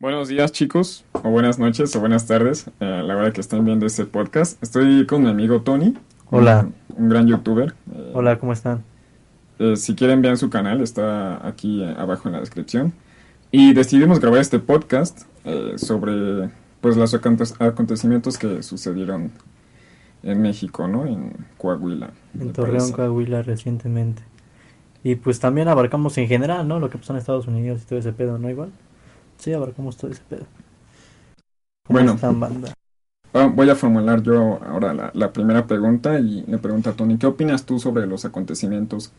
Buenos días chicos, o buenas noches, o buenas tardes, eh, la hora que estén viendo este podcast. Estoy con mi amigo Tony. Hola. Un, un gran youtuber. Eh, Hola, ¿cómo están? eh, si quieren vean su canal, está aquí eh, abajo en la descripción. Y decidimos grabar este podcast eh, sobre pues los aconte- acontecimientos que sucedieron en México, ¿no? En Coahuila. En Torreón, parece. Coahuila, recientemente. Y pues también abarcamos en general, ¿no? Lo que pasó en Estados Unidos y todo ese pedo, ¿no? Igual. Sí, abarcamos todo ese pedo. ¿Cómo Bueno. banda? Ah, voy a formular yo ahora la, la primera pregunta y le pregunto a Tony, ¿qué opinas tú sobre los acontecimientos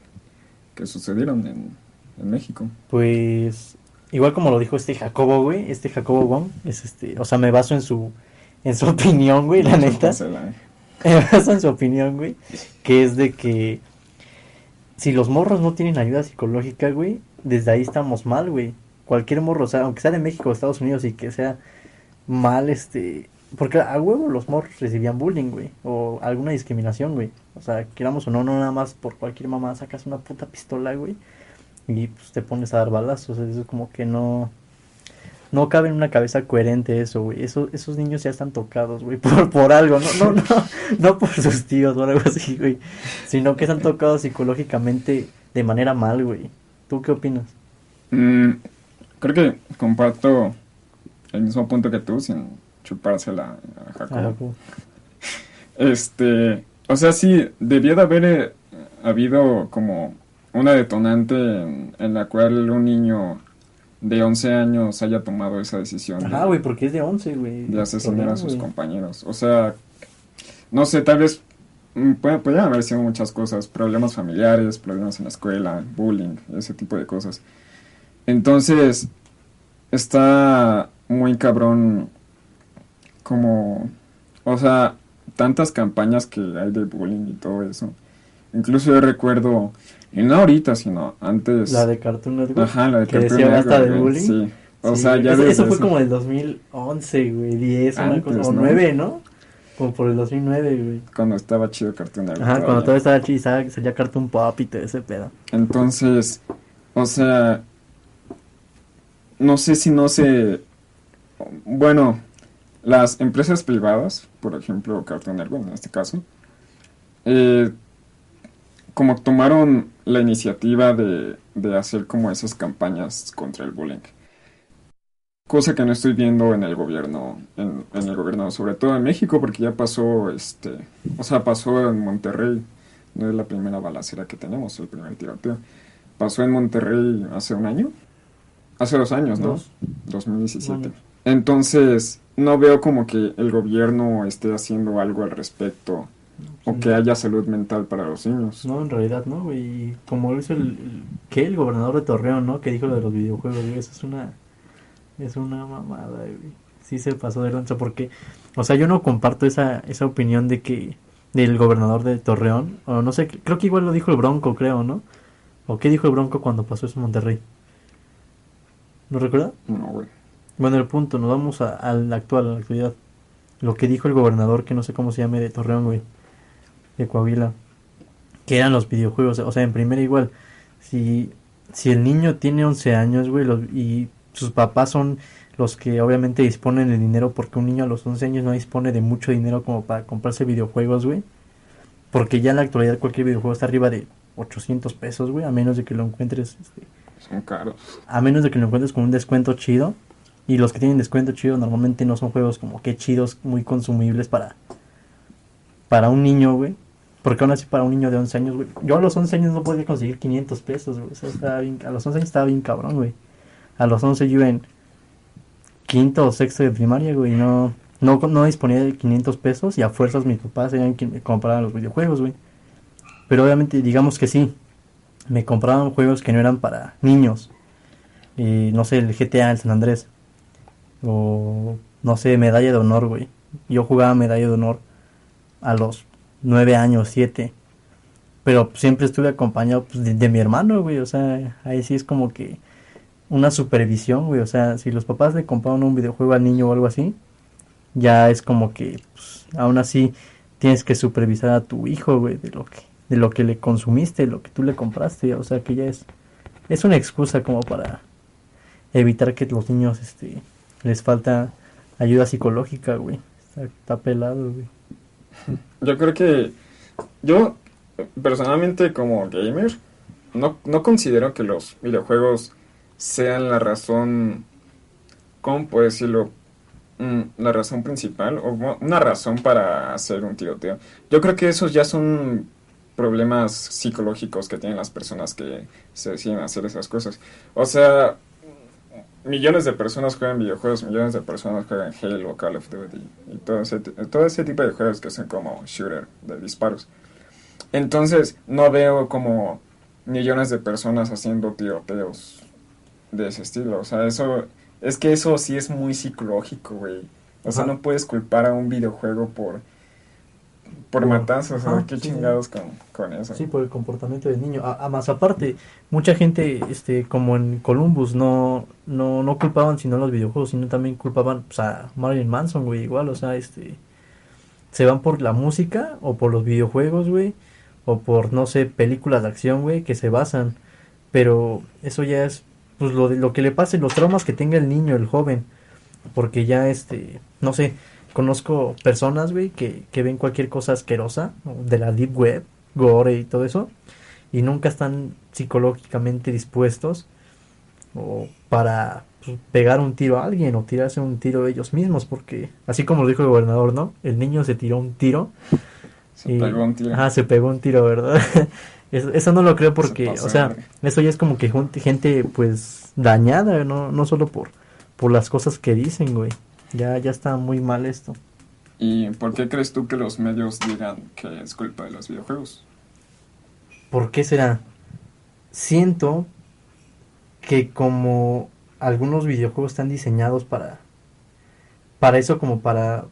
que sucedieron en, en México? Pues, igual como lo dijo este Jacobo, güey, este Jacobo Wong, es este, o sea, me baso en su, en su opinión, güey, la neta. Eh. Me baso en su opinión, güey, que es de que si los morros no tienen ayuda psicológica, güey, desde ahí estamos mal, güey. Cualquier morro, o sea, aunque sea de México o Estados Unidos y que sea mal, este... Porque a huevo los morros recibían bullying, güey, o alguna discriminación, güey. O sea, queramos o no, no nada más por cualquier mamá sacas una puta pistola, güey, y pues te pones a dar balazos. Eso es como que no... No cabe en una cabeza coherente eso, güey. Eso, esos niños ya están tocados, güey, por, por algo. No, no, no, no por sus tíos o algo así, güey. Sino que están tocados psicológicamente de manera mal, güey. ¿Tú qué opinas? Mm, creo que comparto el mismo punto que tú, sin chupársela a Jacobo. Este, o sea, sí, debió de haber eh, habido como una detonante en, en la cual un niño de 11 años haya tomado esa decisión de- Ajá, güey, porque es de 11, güey. de asesinar a sus compañeros. O sea, no sé, tal vez mm, puede- podrían haber sido muchas cosas, problemas familiares, problemas en la escuela, bullying, ese tipo de cosas. Entonces, está muy cabrón como, o sea, tantas campañas que hay de bullying y todo eso. Incluso yo recuerdo, y no ahorita, sino antes. La de Cartoon Network. Ajá, la de que Cartoon decía basta de Network, bullying. Sí. O Sí, sea, ya eso, desde eso fue ese- como el 2011, güey, 10, una cosa, o ¿no? 9, ¿no? Como por el 2009, güey. cuando estaba chido Cartoon Network. Ajá, cuando todavía. todo estaba chido, salía Cartoon Pop y todo ese pedo. Entonces, o sea, no sé si no se... Bueno, las empresas privadas, por ejemplo Cartoon Network en este caso, eh, como tomaron la iniciativa de, de hacer como esas campañas contra el bullying. Cosa que no estoy viendo en el gobierno, en, en el gobierno, sobre todo en México, porque ya pasó, este, o sea, pasó en Monterrey, no es la primera balacera que tenemos, el primer tiroteo. Pasó en Monterrey hace un año, hace dos años, ¿no? Dos. 2017. Bueno. Entonces, no veo como que el gobierno esté haciendo algo al respecto o que haya salud mental para los niños. No, en realidad no, güey. Y Como lo hizo el, el- ¿qué? El gobernador de Torreón, ¿no? Que dijo lo de los videojuegos, güey. Eso es una, es una mamada, güey. Sí se pasó de lanza porque, o sea, yo no comparto esa, esa opinión de que, del gobernador de Torreón, o no sé, creo que igual lo dijo el Bronco, creo, ¿no? ¿O qué dijo el Bronco cuando pasó eso en Monterrey? ¿No recuerda? No, güey. Bueno, el punto, nos vamos a- al actual, a la actualidad. Lo que dijo el gobernador, que no sé cómo se llame, de Torreón, güey. De Coahuila. Que eran los videojuegos. O sea, en primera igual. Si, si el niño tiene 11 años, güey, los- y sus papás son los que obviamente disponen de dinero, porque un niño a los 11 años no dispone de mucho dinero como para comprarse videojuegos, güey. Porque ya en la actualidad cualquier videojuego está arriba de 800 pesos, güey, a menos de que lo encuentres este, Son caros. a menos de que lo encuentres con un descuento chido. Y los que tienen descuento chido normalmente no son juegos como que chidos, muy consumibles para, para un niño, güey. Porque aún así para un niño de 11 años, güey. Yo a los 11 años no podía conseguir 500 pesos, güey. Estaba bien- a los 11 años estaba bien cabrón, güey. A los 11 yo en quinto o sexto de primaria, güey. No, no, no disponía de 500 pesos y a fuerzas mis papás eran quienes me compraban los videojuegos, güey. Pero obviamente digamos que sí. Me compraban juegos que no eran para niños. Y no sé, el GTA, el San Andrés. O, no sé, medalla de honor, güey. Yo jugaba medalla de honor a los nueve años, siete. Pero siempre estuve acompañado pues, de, mi hermano, güey. O sea, ahí sí es como que una supervisión, güey. O sea, si los papás le compraron un videojuego al niño o algo así, ya es como que, pues, aún así, tienes que supervisar a tu hijo, güey, de lo que, de lo que le consumiste, lo que tú le compraste. O sea, que ya es, es una excusa como para evitar que los niños, este, les falta ayuda psicológica, güey. Está, pelado, güey. Yo creo que yo personalmente como gamer no, no considero que los videojuegos sean la razón, ¿cómo puedo decirlo? Mm, La razón principal o una razón para hacer un tiroteo. Yo creo que esos ya son problemas psicológicos que tienen las personas que se deciden hacer esas cosas. O sea, millones de personas juegan videojuegos, millones de personas juegan Halo, Call of Duty y todo ese, todo ese tipo de juegos que son como shooter de disparos. Entonces, no veo como millones de personas haciendo tiroteos de ese estilo. O sea, eso es que eso sí es muy psicológico, güey. O sea, no puedes culpar a un videojuego por por matanzas, o sea, ajá, qué sí, sí. chingados con, con eso. Sí, por el comportamiento del niño. A, a más aparte, mucha gente, este, como en Columbus, no, no, no culpaban sino a los videojuegos, sino también culpaban pues, a Marilyn Manson, güey, igual, o sea, este, se van por la música o por los videojuegos, güey, o por, no sé, películas de acción, güey, que se basan, pero eso ya es, pues, lo, de, lo que le pase, los traumas que tenga el niño, el joven, porque ya, este, no sé, conozco personas, güey, que, que ven cualquier cosa asquerosa de la deep web, gore y todo eso, y nunca están psicológicamente dispuestos o para pues, pegar un tiro a alguien o tirarse un tiro ellos mismos, porque así como lo dijo el gobernador, ¿no? El niño se tiró un tiro. Se y- pegó un tiro. Ajá, se pegó un tiro, ¿verdad? eso, eso no lo creo porque, pasó o sea, eso ya es como que gente pues dañada, no, no solo por, por las cosas que dicen, güey. Ya, ya está muy mal esto. ¿Y por qué crees tú que los medios digan que es culpa de los videojuegos? ¿Por qué será? Siento que como algunos videojuegos están diseñados para para eso como para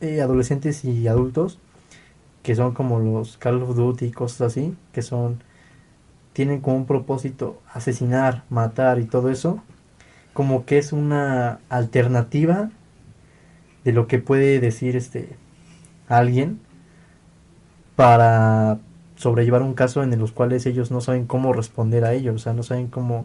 eh, adolescentes y adultos que son como los Call of Duty y cosas así que son tienen como un propósito asesinar, matar y todo eso como que es una alternativa de lo que puede decir este alguien para sobrellevar un caso en los cuales ellos no saben cómo responder a ello, o sea, no saben cómo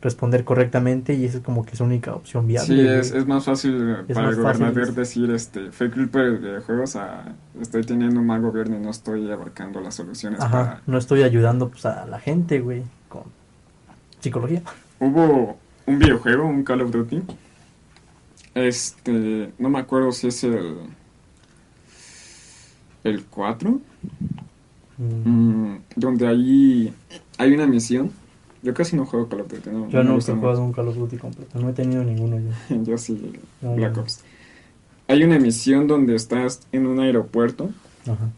responder correctamente y esa es como que su única opción viable. Sí, es, es más fácil Es para más el gobernador decir, este, fue culpa de videojuegos a, estoy teniendo un mal gobierno y no estoy abarcando las soluciones Ajá, para... no estoy ayudando pues a la gente, güey, con psicología. Hubo un videojuego, un Call of Duty, este, no me acuerdo si es el... El 4, Mm, mm, donde ahí hay una misión. Yo casi no juego Call of Duty, no, Yo no nunca he jugado un Call of Duty completo, no he tenido ninguno yo. Yo sí, No, Black no. Ops. Hay una misión donde estás en un aeropuerto Ajá.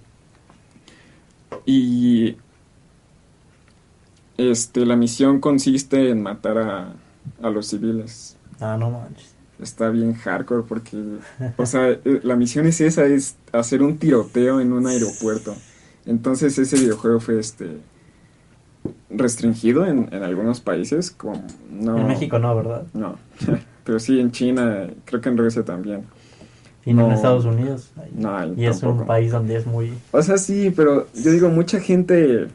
y este la misión consiste en matar a, a los civiles. Ah, no manches. Está bien hardcore porque, o sea, eh, la misión es esa, es hacer un tiroteo en un aeropuerto. Entonces ese videojuego fue este restringido en, en algunos países, como no, En México no, ¿verdad? no, pero sí en China, creo que en Rusia también. Y no en. Estados Unidos. No, y es un tampoco. país donde es muy... O sea, sí, pero yo digo, mucha gente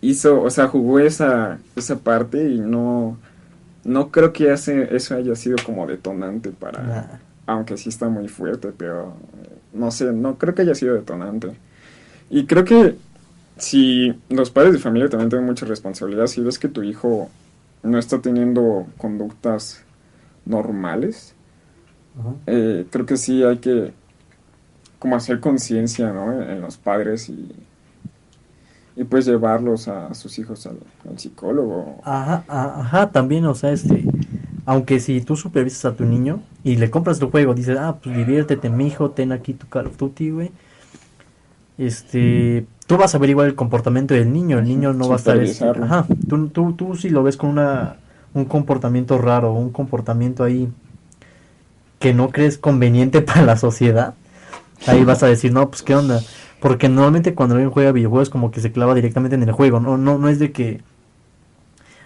hizo, o sea, jugó esa, esa parte y no, no creo que hace, eso haya sido como detonante para, Nah. aunque sí está muy fuerte, pero eh, no sé, no creo que haya sido detonante. Y creo que si los padres de familia también tienen mucha responsabilidad, si ves que tu hijo no está teniendo conductas normales, eh, creo que sí hay que como hacer conciencia ¿no? en los padres y, y pues llevarlos a sus hijos al, al psicólogo. Ajá, ajá, también, o sea, este, aunque si tú supervisas a tu niño y le compras tu juego, dices, ah, pues diviértete, mijo, ten aquí tu Call of Duty, güey. Este, tú vas a averiguar el comportamiento del niño, el niño no va a estar, este, ajá, tú, tú, tú si lo ves con una, un comportamiento raro, un comportamiento ahí que no crees conveniente para la sociedad, ahí vas a decir, no, pues qué onda. Porque normalmente cuando alguien juega videojuegos como que se clava directamente en el juego, no, no, no es de que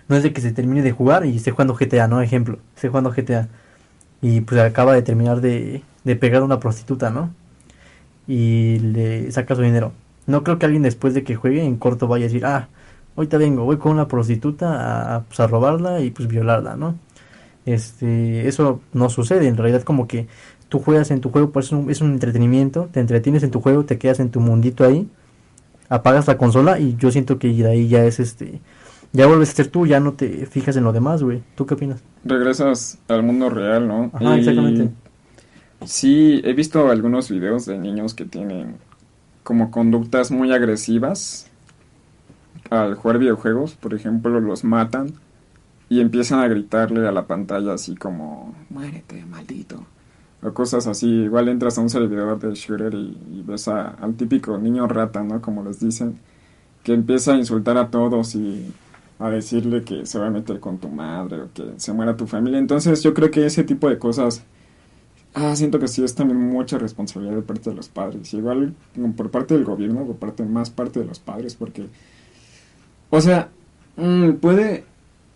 no es de que se termine de jugar y esté jugando GTA, ¿no? Ejemplo, esté jugando GTA y pues acaba de terminar de, de pegar a una prostituta, ¿no? Y le saca su dinero. No creo que alguien después de que juegue en corto vaya a decir, ah, ahorita vengo, voy con una prostituta a, pues, a robarla y pues violarla, ¿no? Este, eso no sucede, en realidad como que tú juegas en tu juego, pues es un, es un entretenimiento, te entretienes en tu juego, te quedas en tu mundito ahí, apagas la consola y yo siento que de ahí ya es este, ya vuelves a ser tú, ya no te fijas en lo demás, güey. ¿Tú qué opinas? Regresas al mundo real, ¿no? Ajá, Y exactamente. Sí, he visto algunos videos de niños que tienen como conductas muy agresivas al jugar videojuegos. Por ejemplo, los matan y empiezan a gritarle a la pantalla así como, muérete, maldito. O cosas así. Igual entras a un servidor de shooter y, ves a- al típico niño rata, ¿no? Como les dicen, que empieza a insultar a todos y a decirle que se va a meter con tu madre o que se muera tu familia. Entonces yo creo que ese tipo de cosas, ah, siento que sí es también mucha responsabilidad de parte de los padres. Igual por parte del gobierno, por parte más parte de los padres, porque, o sea, mm, puede,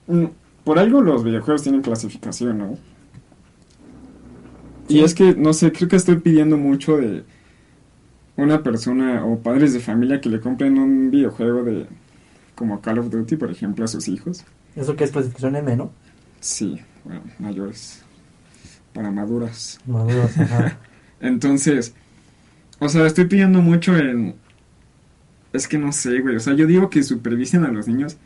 mm, por algo los videojuegos tienen clasificación, ¿no? Y es que, no sé, creo que estoy pidiendo mucho de una persona o padres de familia que le compren un videojuego de como Call of Duty, por ejemplo, a sus hijos. Eso que es clasificación M, ¿no? Sí, bueno, mayores. Para maduras. Maduros, ajá. Entonces, o sea, estoy pidiendo mucho en... Es que no sé, güey. O sea, yo digo que supervisen a los niños,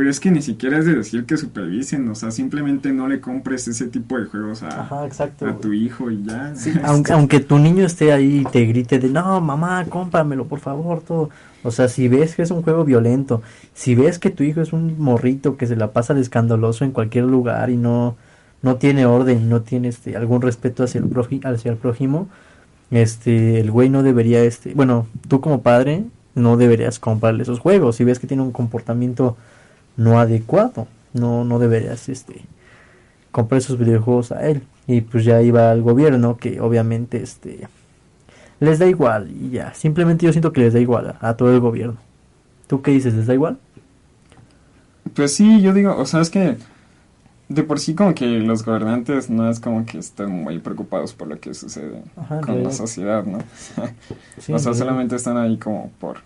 pero es que ni siquiera es de decir que supervisen. O sea, simplemente no le compres ese tipo de juegos a, Ajá, exacto. a tu hijo y ya. Sí, aunque, aunque tu niño esté ahí y te grite de no, mamá, cómpramelo, por favor, todo. O sea, si ves que es un juego violento, si ves que tu hijo es un morrito que se la pasa de escandaloso en cualquier lugar y no, no tiene orden, no tiene este, algún respeto hacia el, proji- hacia el prójimo, este, el güey no debería, este, bueno, tú como padre no deberías comprarle esos juegos. Si ves que tiene un comportamiento no adecuado, no, no deberías, este, comprar esos videojuegos a él. Y pues ya iba al gobierno que obviamente este les da igual y ya. Simplemente yo siento que les da igual a, a todo el gobierno. ¿Tú qué dices? ¿Les da igual? Pues sí, yo digo, o sea, es que de por sí como que los gobernantes no es como que estén muy preocupados por lo que sucede Ajá, con la sociedad, ¿no? Sí, o sea, solamente están ahí como por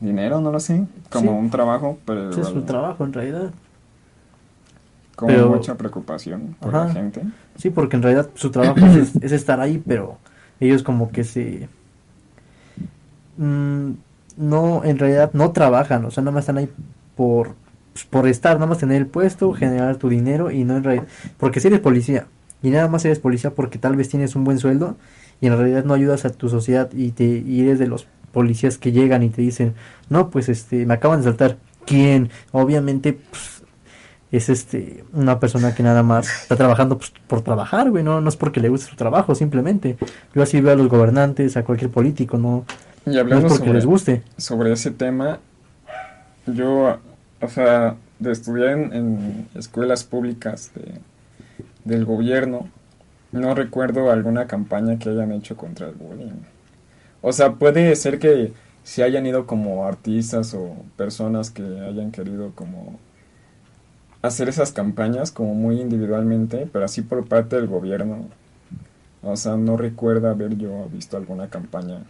dinero, no lo sé, como Sí. un trabajo, pero Sí, es su igual trabajo en realidad. pero- mucha preocupación por la gente. Sí, porque en realidad su trabajo es, es estar ahí, pero ellos como que se... mm, no, en realidad no trabajan, o sea, nada más están ahí por, pues, por estar, nada más tener el puesto, generar tu dinero y no en realidad... Porque si eres policía y nada más eres policía porque tal vez tienes un buen sueldo y en realidad no ayudas a tu sociedad y, te, y eres de los policías que llegan y te dicen, no, pues este, me acaban de saltar. ¿Quién? Obviamente, pues, es este una persona que nada más está trabajando pues, por trabajar, güey, no, no es porque le guste su trabajo, simplemente. Yo así veo a los gobernantes, a cualquier político, no, Y no es hablando porque sobre, les guste. sobre ese tema, yo, o sea, de estudiar en, en escuelas públicas de, del gobierno, no recuerdo alguna campaña que hayan hecho contra el bullying. O sea, puede ser que si hayan ido como artistas o personas que hayan querido como hacer esas campañas como muy individualmente, pero así por parte del gobierno. O sea, no recuerdo haber yo visto alguna campaña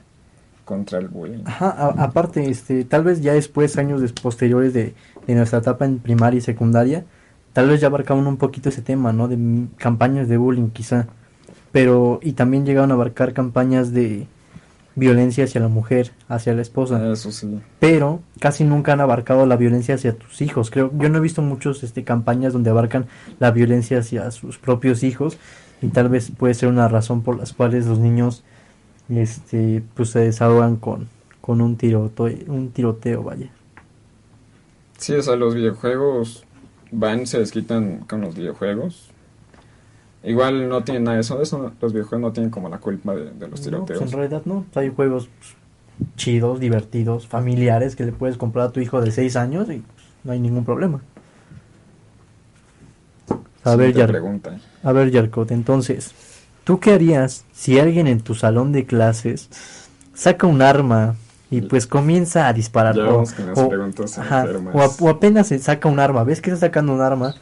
contra el bullying. Ajá, a- aparte, este, tal vez ya después, años posteriores de, de nuestra etapa en primaria y secundaria, tal vez ya abarcaban un poquito ese tema, ¿no? De campañas de bullying, quizá. Pero, y también llegaron a abarcar campañas de violencia hacia la mujer, hacia la esposa. Eso sí. pero casi nunca han abarcado la violencia hacia tus hijos. Creo, yo no he visto muchos este campañas donde abarcan la violencia hacia sus propios hijos y tal vez puede ser una razón por las cuales los niños este pues se desahogan con con un tiroteo, un tiroteo, vaya. Sí, o sea, los videojuegos van, se desquitan con los videojuegos. Igual no tienen nada de eso, eso los videojuegos no tienen como la culpa de, de los No, pues tiroteos. en realidad no, hay juegos pues, chidos, divertidos, familiares que le puedes comprar a tu hijo de 6 años y pues, no hay ningún problema. A ver, Siguiente Yar- pregunta. A ver, Yarkot, entonces, ¿Tú qué harías si alguien en tu salón de clases saca un arma y pues comienza a disparar? Ya o, o- ajá, o apenas se saca un arma, ves que está sacando un arma,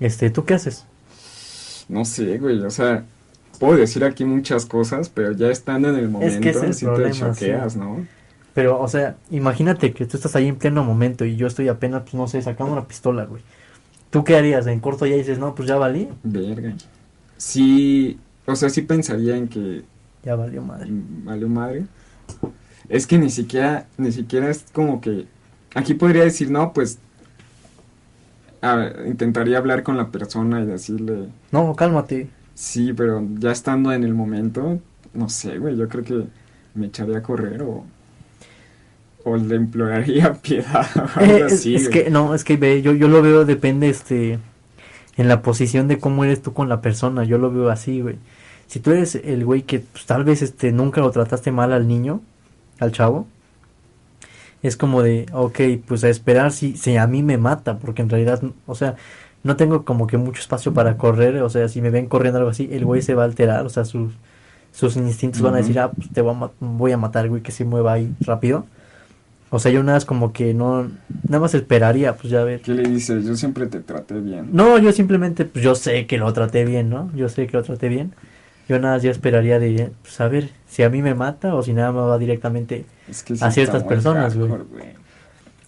este, ¿tú qué haces? No sé, güey, o sea, puedo decir aquí muchas cosas, pero ya estando en el momento, Es que ese es el sí problema, te choqueas, sí. ¿no? Pero, o sea, imagínate que tú estás ahí en pleno momento y yo estoy apenas, pues no sé, sacando una pistola, güey. ¿Tú qué harías? En corto ya dices, no, pues ya valí, Verga. Sí, o sea, sí pensaría en que ya valió madre. mm, valió madre. Es que ni siquiera, ni siquiera es como que, aquí podría decir, no, pues, a- intentaría hablar con la persona y decirle, No, cálmate. sí, pero ya estando en el momento, no sé, güey, yo creo que me echaría a correr o, o le imploraría piedad o algo Eh, es, así, es güey. que, no, es que ve, yo, yo lo veo, depende, este, en la posición de cómo eres tú con la persona, yo lo veo así, güey. Si tú eres el güey que pues, tal vez, este, nunca lo trataste mal al niño, al chavo, es como de, ok, pues a esperar si, si a mí me mata, porque en realidad, o sea, no tengo como que mucho espacio para correr, o sea, si me ven corriendo algo así, el güey se va a alterar, o sea, sus, sus instintos van a decir, ah, pues te voy a, voy a matar, güey, que se mueva ahí rápido. O sea, yo nada más como que no, nada más esperaría, pues ya ver. ¿Qué le dices? Yo siempre te traté bien. No, yo simplemente, pues yo sé que lo traté bien, ¿no? Yo sé que lo traté bien. Yo nada más ya esperaría de, pues a ver, si a mí me mata o si nada más va directamente. Es que a ciertas personas, güey.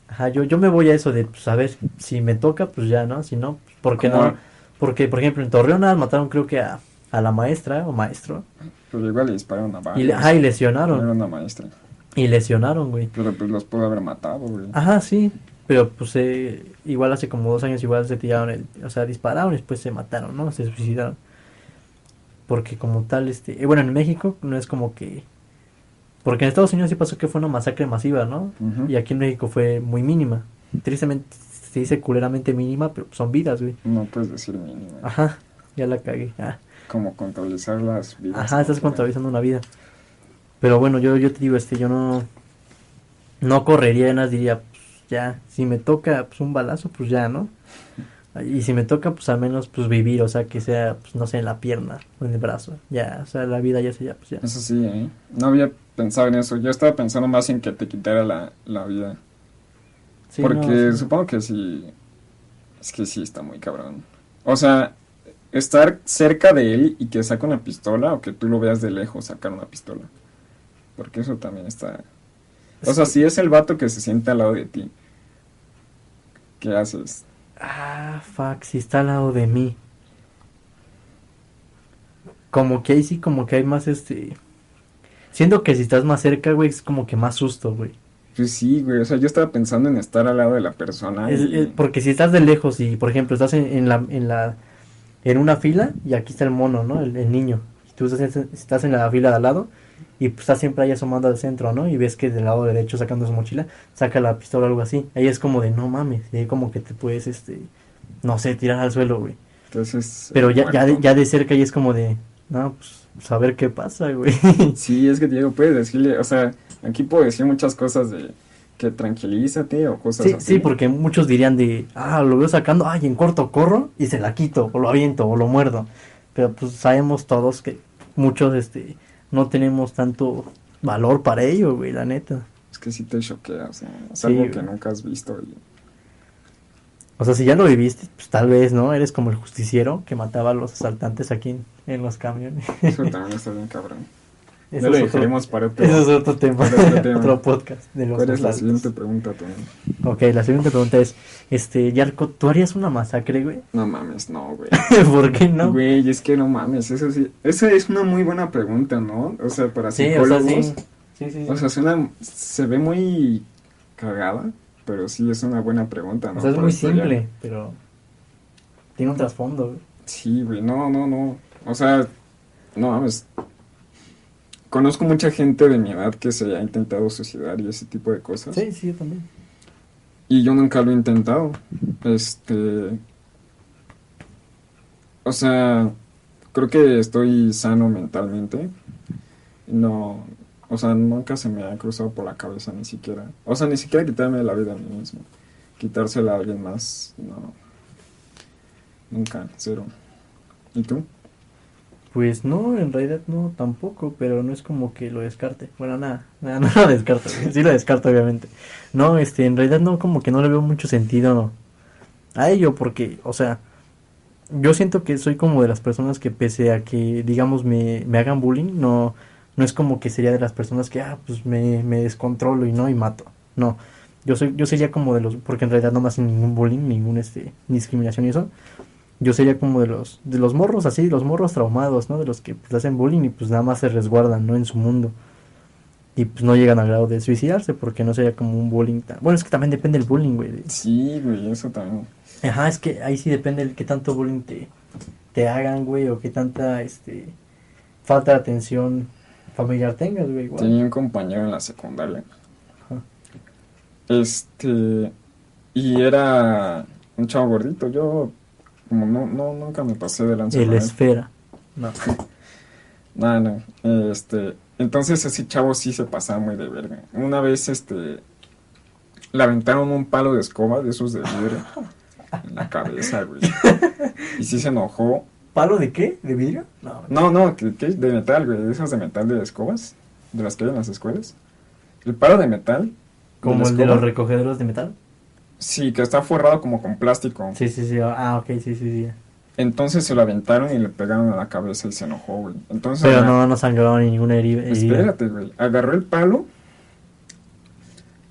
Ajá, yo, yo me voy a eso de, pues a ver, si me toca, pues ya, ¿no? Si no, pues, ¿por qué ¿Cómo? no? Porque, por ejemplo, en Torreón mataron creo que a, a la maestra o maestro. Pero igual le dispararon a varios. Y, ajá, y Era lesionaron. una maestra. Y lesionaron, güey. Pero pues los pudo haber matado, güey. Ajá, sí. Pero pues eh, igual hace como dos años igual se tiraron, el, o sea, dispararon y después se mataron, ¿no? Se suicidaron. Porque como tal, este, eh, bueno, en México no es como que... Porque en Estados Unidos sí pasó que fue una masacre masiva, ¿no? Y aquí en México fue muy mínima. Tristemente se dice culeramente mínima, pero son vidas, güey. No puedes decir mínimo. Ajá, ya la cagué. Ah. Como contabilizar las vidas. Ajá, estás contabilizando una vida. Pero bueno, yo, yo te digo, este, yo no, no correría, nada diría, pues ya, si me toca pues un balazo, pues ya, ¿no? Y si me toca, pues al menos pues vivir, o sea, que sea, pues no sé, en la pierna o en el brazo, ya, o sea, la vida ya sería, pues ya. Eso sí, ¿eh? No había pensado en eso. Yo estaba pensando más en que te quitara la, la vida. Sí, Porque no, sí. supongo que sí. Es que sí está muy cabrón. O sea, estar cerca de él y que saque una pistola o que tú lo veas de lejos sacar una pistola. Porque eso también está. O sea, si es el vato que se siente al lado de ti, ¿qué haces? Ah, fuck, si está al lado de mí. Como que ahí sí, como que hay más, este... Siento que si estás más cerca, güey, es como que más susto, güey. Pues sí, güey. O sea, yo estaba pensando en estar al lado de la persona. Es- y- es- porque si estás de lejos y, por ejemplo, estás en, en la, en la, en una fila y aquí está el mono, ¿no? El, el niño. Y tú estás, en- estás en la fila de al lado y pues, estás siempre ahí asomando al centro, ¿no? Y ves que del lado derecho sacando su mochila, saca la pistola o algo así. Ahí es como de, no mames, y ahí como que te puedes, este, no sé, tirar al suelo, güey. Entonces. Pero ya, ya, de, ya de cerca y es como de, no, pues, pues, a ver qué pasa, güey. Sí, es que Diego, puedes decirle. O sea, aquí puedo decir muchas cosas de que tranquilízate o cosas Sí, así. sí, porque muchos dirían de, ah, lo veo sacando, ay, en corto corro y se la quito, o lo aviento, o lo muerdo. Pero pues sabemos todos que muchos, este, no tenemos tanto valor para ello, güey, la neta. Es que sí te choquea, o sea, es Sí, algo güey. que nunca has visto. y- O sea, si ya lo viviste, pues tal vez, ¿no? Eres como el justiciero que mataba a los asaltantes aquí en, en los camiones. Eso también está bien cabrón. Eso ya lo dejaremos para otro. Eso es otro tema, otro tema. otro podcast de los ¿Cuál es la siguiente pregunta, Tony? Ok, la siguiente pregunta es, este, Yarko, ¿tú harías una masacre, güey? No mames, no, güey. ¿Por qué no? Güey, es que no mames, eso sí. Esa es una muy buena pregunta, ¿no? O sea, para Sí, o sea, psicólogos. sí. Sí, sí, sí. O sea, suena, se ve muy cagada, pero sí es una buena pregunta, ¿no? O sea, es muy simple, pero tiene un trasfondo, güey. Sí, güey, no, no, no. O sea, no mames. Conozco mucha gente de mi edad que se ha intentado suicidar y ese tipo de cosas. Sí, sí, yo también. Y yo nunca lo he intentado. Este. O sea, creo que estoy sano mentalmente. No. O sea, nunca se me ha cruzado por la cabeza ni siquiera. O sea, ni siquiera quitarme la vida a mí mismo. Quitársela a alguien más. No. Nunca, cero. ¿Y tú? Pues no, en realidad no, tampoco, pero no es como que lo descarte. Bueno, nada, nada, no lo descarto, sí lo descarto obviamente. No, este, en realidad no, como que no le veo mucho sentido a ello, porque, o sea, yo siento que soy como de las personas que pese a que, digamos, me, me hagan bullying, no, no es como que sería de las personas que, ah, pues me, me descontrolo y no, y mato. No, yo soy, yo sería como de los, porque en realidad no me hacen ningún bullying, ningún, este, discriminación y eso yo sería como de los de los morros así, los morros traumados, ¿no? De los que pues, hacen bullying y pues nada más se resguardan, ¿no? En su mundo. Y pues no llegan al grado de suicidarse porque no sería como un bullying. tan- Bueno, es que también depende del bullying, güey. Sí, güey, eso también. Ajá, es que ahí sí depende el qué tanto bullying te, te hagan, güey, o qué tanta este falta de atención familiar tengas, güey, igual. Tenía un compañero en la secundaria. Ajá. Este. Y era un chavo gordito. Yo, como no, no nunca me pasé de lanza. El esfera. No. No, no. Este. Entonces ese chavo sí se pasaba muy de verga. Una vez, este. Le aventaron un palo de escoba de esos de vidrio en la cabeza, güey. Y sí se enojó. ¿Palo de qué? ¿De vidrio? No. No, no, que, que de metal, güey. De esas de metal de escobas. De las que hay en las escuelas. El palo de metal. Como el de los recogedores de metal. Sí, que está forrado como con plástico. Sí, sí, sí. Ah, ok, sí, sí, sí. Entonces se lo aventaron y le pegaron a la cabeza y se enojó, güey. Entonces, Pero no, no ni ninguna heri- herida. espérate, güey. Agarró el palo.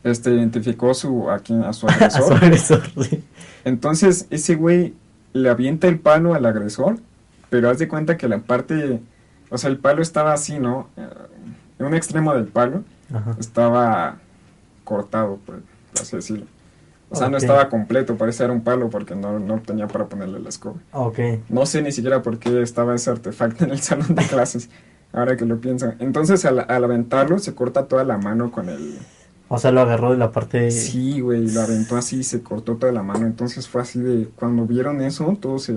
Este, identificó su, a, quién- a su A su agresor. agresor, sí. Entonces, ese güey le avienta el palo al agresor, pero haz de cuenta que la parte, o sea, el palo estaba así, ¿no? Eh, En un extremo del palo Ajá. estaba cortado, por por así decirlo. O sea, no estaba completo, parecía era un palo porque no, no tenía para ponerle la escoba. Ok. No sé ni siquiera por qué estaba ese artefacto en el salón de clases, ahora que lo pienso. Entonces, al, al aventarlo, se corta toda la mano con el... O sea, lo agarró de la parte. Sí, güey, lo aventó así, se cortó toda la mano. Entonces fue así de... Cuando vieron eso, todos se...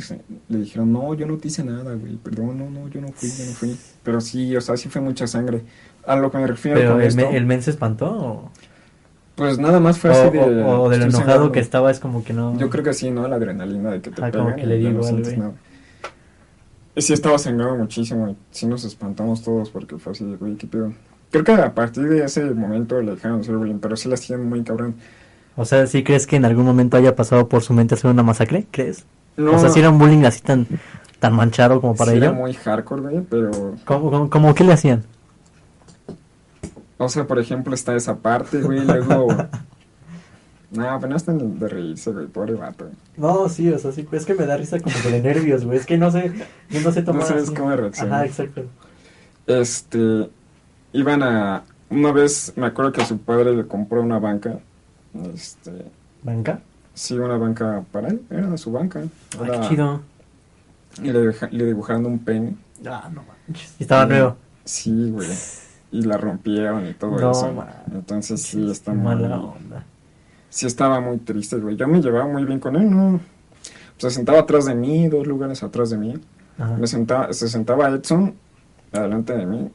se- le dijeron, no, yo no te hice nada, güey, perdón, no, no, yo no fui, yo no fui. Pero sí, o sea, sí fue mucha sangre. A lo que me refiero Pero con el, esto, me- el men se espantó. O, pues nada más fue o, así de... o- o de lo estoy enojado que estaba, es como que no. Yo creo que sí, ¿no? La adrenalina de que te Ah, como pegan que le no. Y sí estaba sangrando muchísimo y sí nos espantamos todos porque fue así güey, qué pedo. Creo que a partir de ese momento le dejaron de hacer bullying, pero sí la hacían muy cabrón. O sea, ¿sí crees que en algún momento haya pasado por su mente hacer una masacre? ¿Crees? No, O sea, si era un bullying así tan, tan manchado como para sí era muy hardcore, güey, pero... ¿Cómo, cómo, cómo qué le hacían? O sea, por ejemplo, está esa parte, güey, luego... No, pero no están de reírse, güey, pobre vato. güey. No, sí, o sea, sí, es que me da risa como de nervios, güey. Es que no sé, yo no sé tomar No sabes así. cómo reaccionar. Ajá, exacto. Este, iban a, una vez me acuerdo que su padre le compró una banca, este, ¿Banca? sí, una banca para él, era su banca. Ay, Era- qué chido. Y le, le dibujaron un pene. Ah, no manches. Y estaba nuevo. Sí, güey. Y la rompieron y todo No, eso. man. Entonces sí, está muy, mala onda. sí estaba muy triste, güey. Yo me llevaba muy bien con él, ¿no? Se sentaba atrás de mí, dos lugares atrás de mí. Ajá. Me sentaba, se sentaba Edson adelante de mí,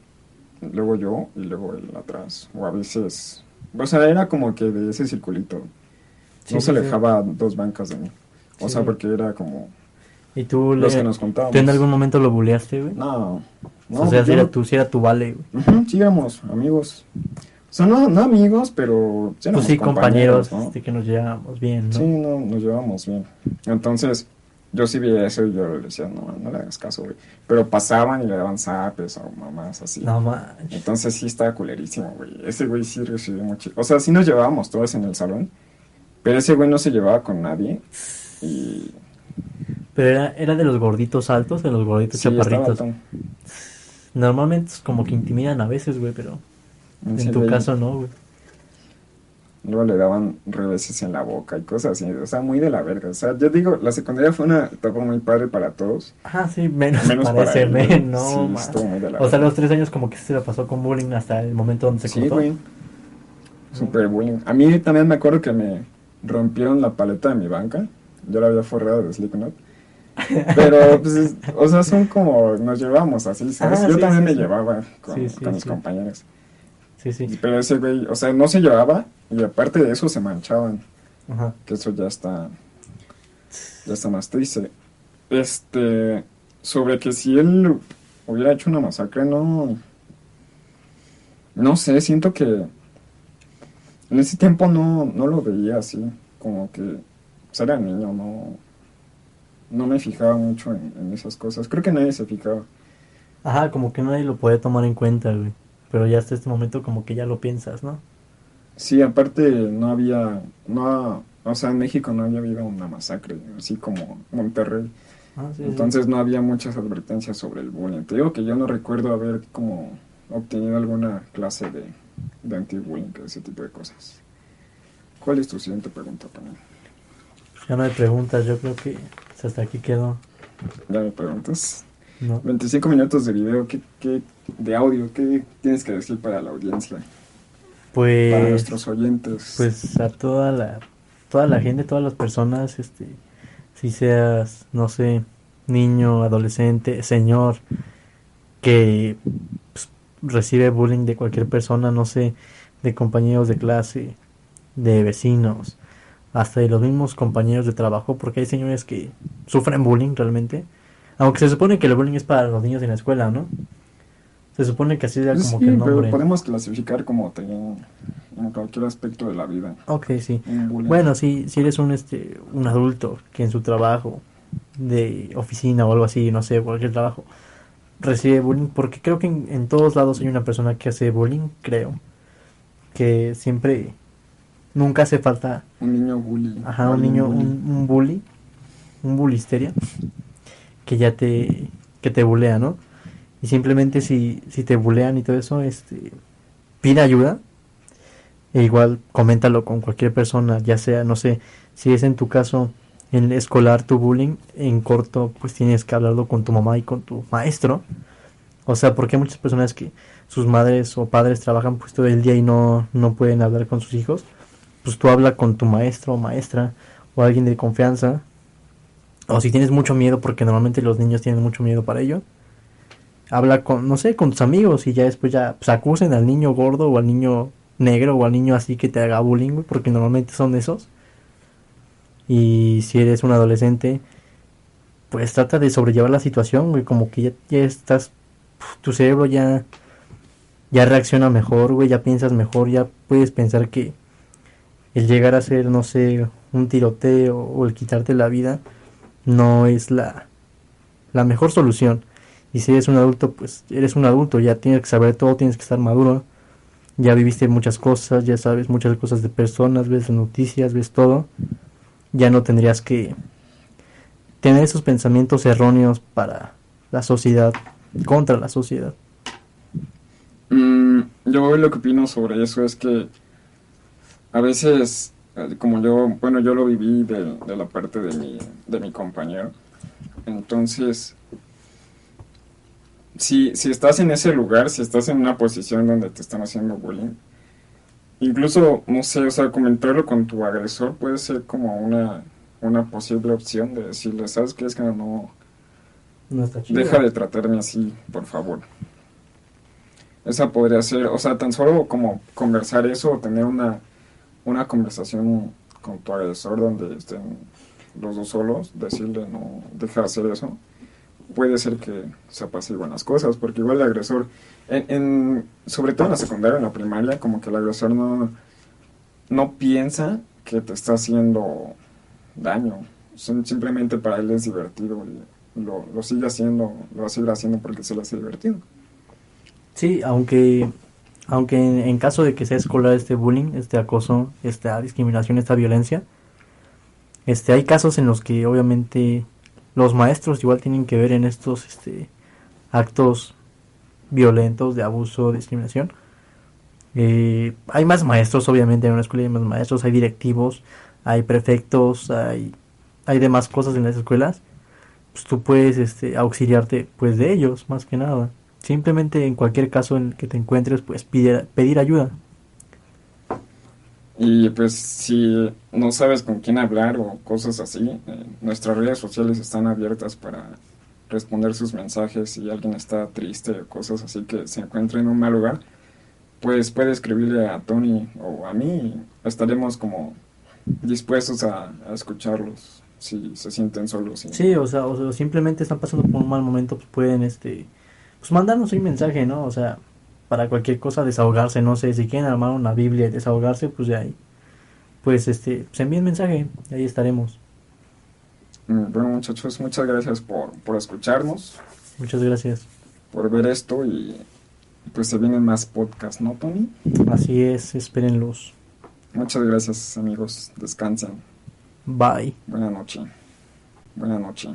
luego yo y luego él atrás. O a veces, o sea, era como que de ese circulito. Sí, no se sí. alejaba dos bancas de mí. O sea, porque era como ¿Y tú, los le, que nos contábamos. tú en algún momento lo buleaste, güey? No, no, o sea, si era tú, si era tu vale, güey. Sí éramos amigos. O sea, no, no amigos, pero sí éramos Pues sí, compañeros, ¿no? este, que nos llevábamos bien, ¿no? Sí, no, nos llevamos bien. Entonces, yo sí vi eso y yo le decía, no, no le hagas caso, güey. Pero pasaban y le daban zapes o mamás así. No manches. Entonces sí estaba culerísimo, güey. Ese güey sí recibió mucho. O sea, sí nos llevábamos todos en el salón. Pero ese güey no se llevaba con nadie. Y. Pero era, era de los gorditos altos, de los gorditos Sí, chaparritos. Normalmente es como que intimidan a veces, güey, pero en Ese tu caso no, güey. Luego le daban reveses en la boca y cosas así. O sea, muy de la verga. O sea, yo digo, la secundaria fue una etapa muy padre para todos. Ah, sí, menos, Menos para ese men, no, Sí, muy de la O sea, los tres años como que se la pasó con bullying hasta el momento donde se Sí, cortó. güey. Super bullying. A mí también me acuerdo que me rompieron la paleta de mi banca. Yo la había forrado de Slipknot. Pero, pues, es- o sea, son como, nos llevamos así, ¿sabes? Ah, Yo sí, también sí, me sí. llevaba con, mis compañeros. Sí, sí. Pero ese güey, o sea, no se llevaba y aparte de eso se manchaban. Ajá. Que eso ya está, ya está más triste. Este, sobre que si él hubiera hecho una masacre, no. No sé, siento que en ese tiempo no, no lo veía así, como que pues, era niño, no, no me fijaba mucho en, en esas cosas. Creo que nadie se fijaba. Ajá, como que nadie lo puede tomar en cuenta, güey. Pero ya hasta este momento como que ya lo piensas, ¿no? Sí, aparte no había, no, o sea, en México no había habido una masacre, así como Monterrey. Ah, sí, sí. Entonces no había muchas advertencias sobre el bullying. Te digo que yo no recuerdo haber como obtenido alguna clase de, de anti-bullying, ese tipo de cosas. ¿Cuál es tu siguiente pregunta, Panel? Ya no hay preguntas, yo creo que pues, hasta aquí quedó, Ya me preguntas. ¿no? 25 minutos de video, ¿qué, qué, de audio, ¿qué tienes que decir para la audiencia? Para Pues, nuestros oyentes. pues a toda la, toda la gente, todas las personas, este, si seas, no sé, niño, adolescente, señor, que pues, recibe bullying de cualquier persona, no sé, de compañeros de clase, de vecinos, hasta de los mismos compañeros de trabajo, porque hay señores que sufren bullying realmente, aunque se supone que el bullying es para los niños en la escuela, ¿no? Se supone que así era como sí, que el pero nombre. podemos clasificar como te- en cualquier aspecto de la vida. Ok, sí. Bueno, si, si eres un este un adulto que en su trabajo de oficina o algo así, no sé, cualquier trabajo, recibe bullying, porque creo que en, en todos lados hay una persona que hace bullying, creo, que siempre, nunca hace falta, Un niño bully. ajá, un niño, bully. un, un bully, un bulisteria, que ya te, que te bulea, ¿no? Y simplemente si, si te bulean y todo eso, este, pide ayuda, e igual coméntalo con cualquier persona, ya sea, no sé, si es en tu caso en el escolar tu bullying, en corto, pues tienes que hablarlo con tu mamá y con tu maestro. O sea, porque hay muchas personas que sus madres o padres trabajan pues todo el día y no, no pueden hablar con sus hijos. Pues tú habla con tu maestro o maestra o alguien de confianza. O si tienes mucho miedo, porque normalmente los niños tienen mucho miedo para ello. Habla con, no sé, con tus amigos y ya después ya pues, acusen al niño gordo o al niño negro o al niño así que te haga bullying, porque normalmente son esos. Y si eres un adolescente, pues trata de sobrellevar la situación, güey, como que ya, ya estás, tu cerebro ya, ya reacciona mejor, güey, ya piensas mejor, ya puedes pensar que el llegar a ser, no sé, un tiroteo o el quitarte la vida no es la, la mejor solución. Y si eres un adulto, pues eres un adulto, ya tienes que saber todo, tienes que estar maduro. Ya viviste muchas cosas, ya sabes muchas cosas de personas, ves las noticias, ves todo. Ya no tendrías que tener esos pensamientos erróneos para la sociedad, contra la sociedad. Mm, yo lo que opino sobre eso es que a veces, eh, como yo, bueno, yo lo viví de, de la parte de mi, de mi compañero, entonces, si, si estás en ese lugar, si estás en una posición donde te están haciendo bullying, incluso, no sé, o sea, comentarlo con tu agresor puede ser como una, una posible opción de decirle, ¿sabes qué? Es que no, No está chido. Deja de tratarme así, por favor. Esa podría ser, o sea, tan solo como conversar eso o tener una, una conversación con tu agresor donde estén los dos solos, decirle no, deja de hacer eso. Puede ser que se apaciguen las cosas, porque igual el agresor, en, sobre todo en la secundaria, en la primaria, como que el agresor no, no piensa que te está haciendo daño. Sim- Simplemente para él es divertido y lo, lo sigue haciendo, lo va haciendo porque se le hace divertido. Sí, aunque aunque en, en caso de que sea escolar este bullying, este acoso, esta discriminación, esta violencia, este hay casos en los que obviamente los maestros igual tienen que ver en estos este actos violentos de abuso, discriminación. Eh, hay más maestros, obviamente, en una escuela hay más maestros, hay directivos, hay prefectos, hay, hay demás cosas en las escuelas. Pues tú puedes este, auxiliarte pues de ellos, más que nada. Simplemente en cualquier caso en que te encuentres, pues pedir, pedir ayuda. Y pues si no sabes con quién hablar o cosas así, eh, nuestras redes sociales están abiertas para responder sus mensajes si alguien está triste o cosas así que se encuentra en un mal lugar, pues puede escribirle a Tony o a mí y estaremos como dispuestos a, a escucharlos si se sienten solos. Sí, Sí, o sea, o sea, simplemente están pasando por un mal momento, pues pueden, este, pues mandarnos un mensaje, ¿no? O sea, para cualquier cosa desahogarse, no sé, si quieren armar una Biblia y desahogarse, pues de ahí, pues, este, se envíen mensaje, y ahí estaremos. Mm, Bueno, muchachos, muchas gracias por, por escucharnos, Muchas gracias. por ver esto y pues se vienen más podcasts, ¿no, Tony? Así es, espérenlos. Muchas gracias, amigos. Descansen. Bye. Buena noche. Buena noche.